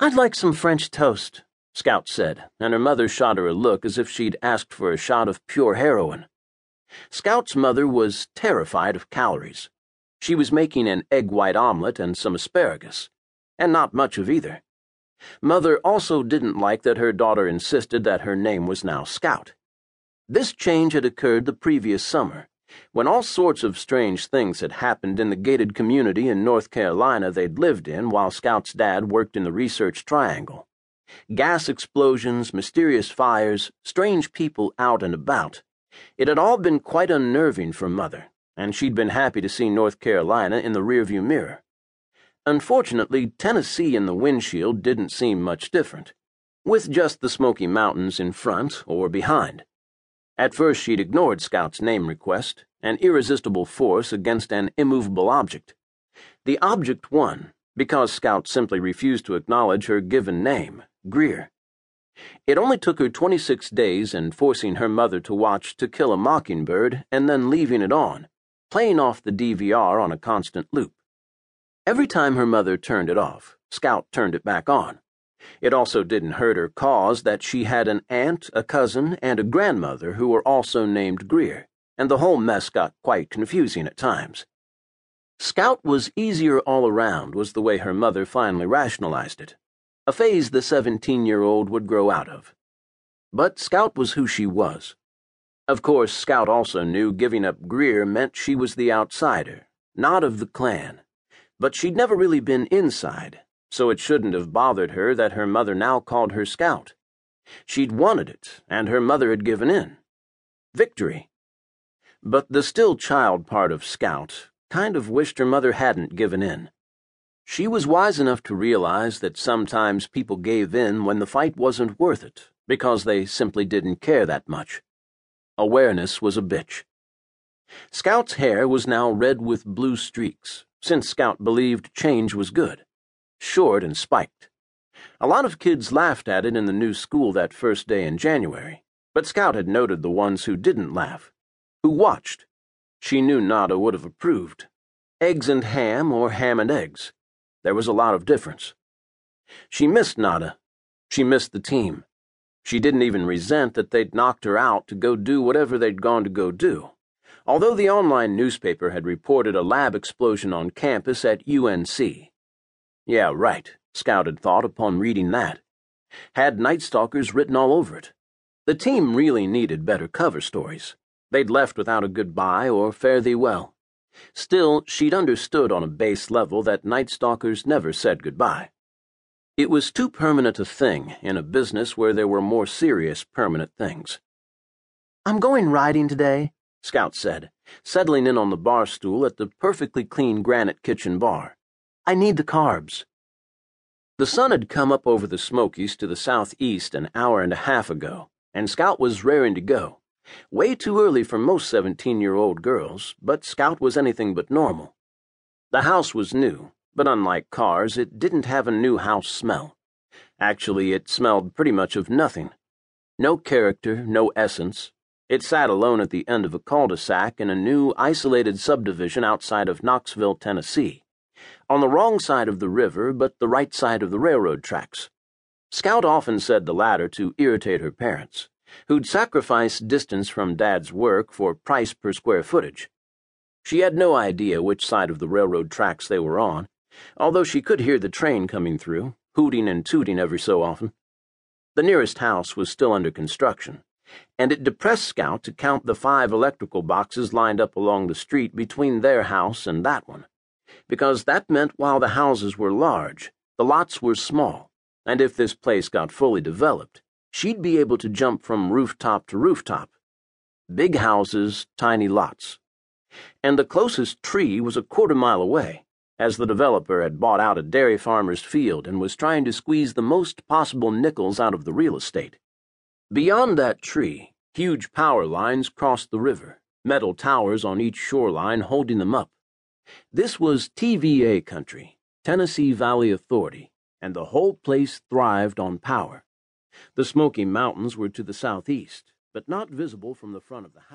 I'd like some French toast, Scout said, and her mother shot her a look as if she'd asked for a shot of pure heroin. Scout's mother was terrified of calories. She was making an egg white omelet and some asparagus, and not much of either. Mother also didn't like that her daughter insisted that her name was now Scout. This change had occurred the previous summer, when all sorts of strange things had happened in the gated community in North Carolina they'd lived in while Scout's dad worked in the Research Triangle. Gas explosions, mysterious fires, strange people out and about. It had all been quite unnerving for Mother, and she'd been happy to see North Carolina in the rearview mirror. Unfortunately, Tennessee in the windshield didn't seem much different, with just the Smoky Mountains in front or behind. At first, she'd ignored Scout's name request, an irresistible force against an immovable object. The object won, because Scout simply refused to acknowledge her given name, Greer. It only took her 26 days and forcing her mother to watch To Kill a Mockingbird and then leaving it on, playing off the DVR on a constant loop. Every time her mother turned it off, Scout turned it back on. It also didn't hurt her cause that she had an aunt, a cousin, and a grandmother who were also named Greer, and the whole mess got quite confusing at times. Scout was easier all around, was the way her mother finally rationalized it, a phase the 17 year old would grow out of. But Scout was who she was. Of course, Scout also knew giving up Greer meant she was the outsider, not of the clan. But she'd never really been inside, so it shouldn't have bothered her that her mother now called her Scout. She'd wanted it, and her mother had given in. Victory. But the still child part of Scout kind of wished her mother hadn't given in. She was wise enough to realize that sometimes people gave in when the fight wasn't worth it, because they simply didn't care that much. Awareness was a bitch. Scout's hair was now red with blue streaks, since Scout believed change was good short and spiked. A lot of kids laughed at it in the new school that first day in January, but Scout had noted the ones who didn't laugh, who watched. She knew Nada would have approved. Eggs and ham or ham and eggs. There was a lot of difference. She missed Nada. She missed the team. She didn't even resent that they'd knocked her out to go do whatever they'd gone to go do. Although the online newspaper had reported a lab explosion on campus at UNC, yeah, right, Scout had thought upon reading that. Had Nightstalkers written all over it. The team really needed better cover stories. They'd left without a goodbye or fare thee well. Still, she'd understood on a base level that Nightstalkers never said goodbye. It was too permanent a thing in a business where there were more serious permanent things. I'm going riding today, Scout said, settling in on the bar stool at the perfectly clean granite kitchen bar. I need the carbs. The sun had come up over the Smokies to the southeast an hour and a half ago, and Scout was raring to go. Way too early for most 17 year old girls, but Scout was anything but normal. The house was new, but unlike cars, it didn't have a new house smell. Actually, it smelled pretty much of nothing. No character, no essence. It sat alone at the end of a cul de sac in a new, isolated subdivision outside of Knoxville, Tennessee on the wrong side of the river, but the right side of the railroad tracks. Scout often said the latter to irritate her parents, who'd sacrifice distance from Dad's work for price per square footage. She had no idea which side of the railroad tracks they were on, although she could hear the train coming through, hooting and tooting every so often. The nearest house was still under construction, and it depressed Scout to count the five electrical boxes lined up along the street between their house and that one because that meant while the houses were large, the lots were small, and if this place got fully developed, she'd be able to jump from rooftop to rooftop. Big houses, tiny lots. And the closest tree was a quarter mile away, as the developer had bought out a dairy farmer's field and was trying to squeeze the most possible nickels out of the real estate. Beyond that tree, huge power lines crossed the river, metal towers on each shoreline holding them up. This was TVA country, Tennessee Valley Authority, and the whole place thrived on power. The Smoky Mountains were to the southeast, but not visible from the front of the house.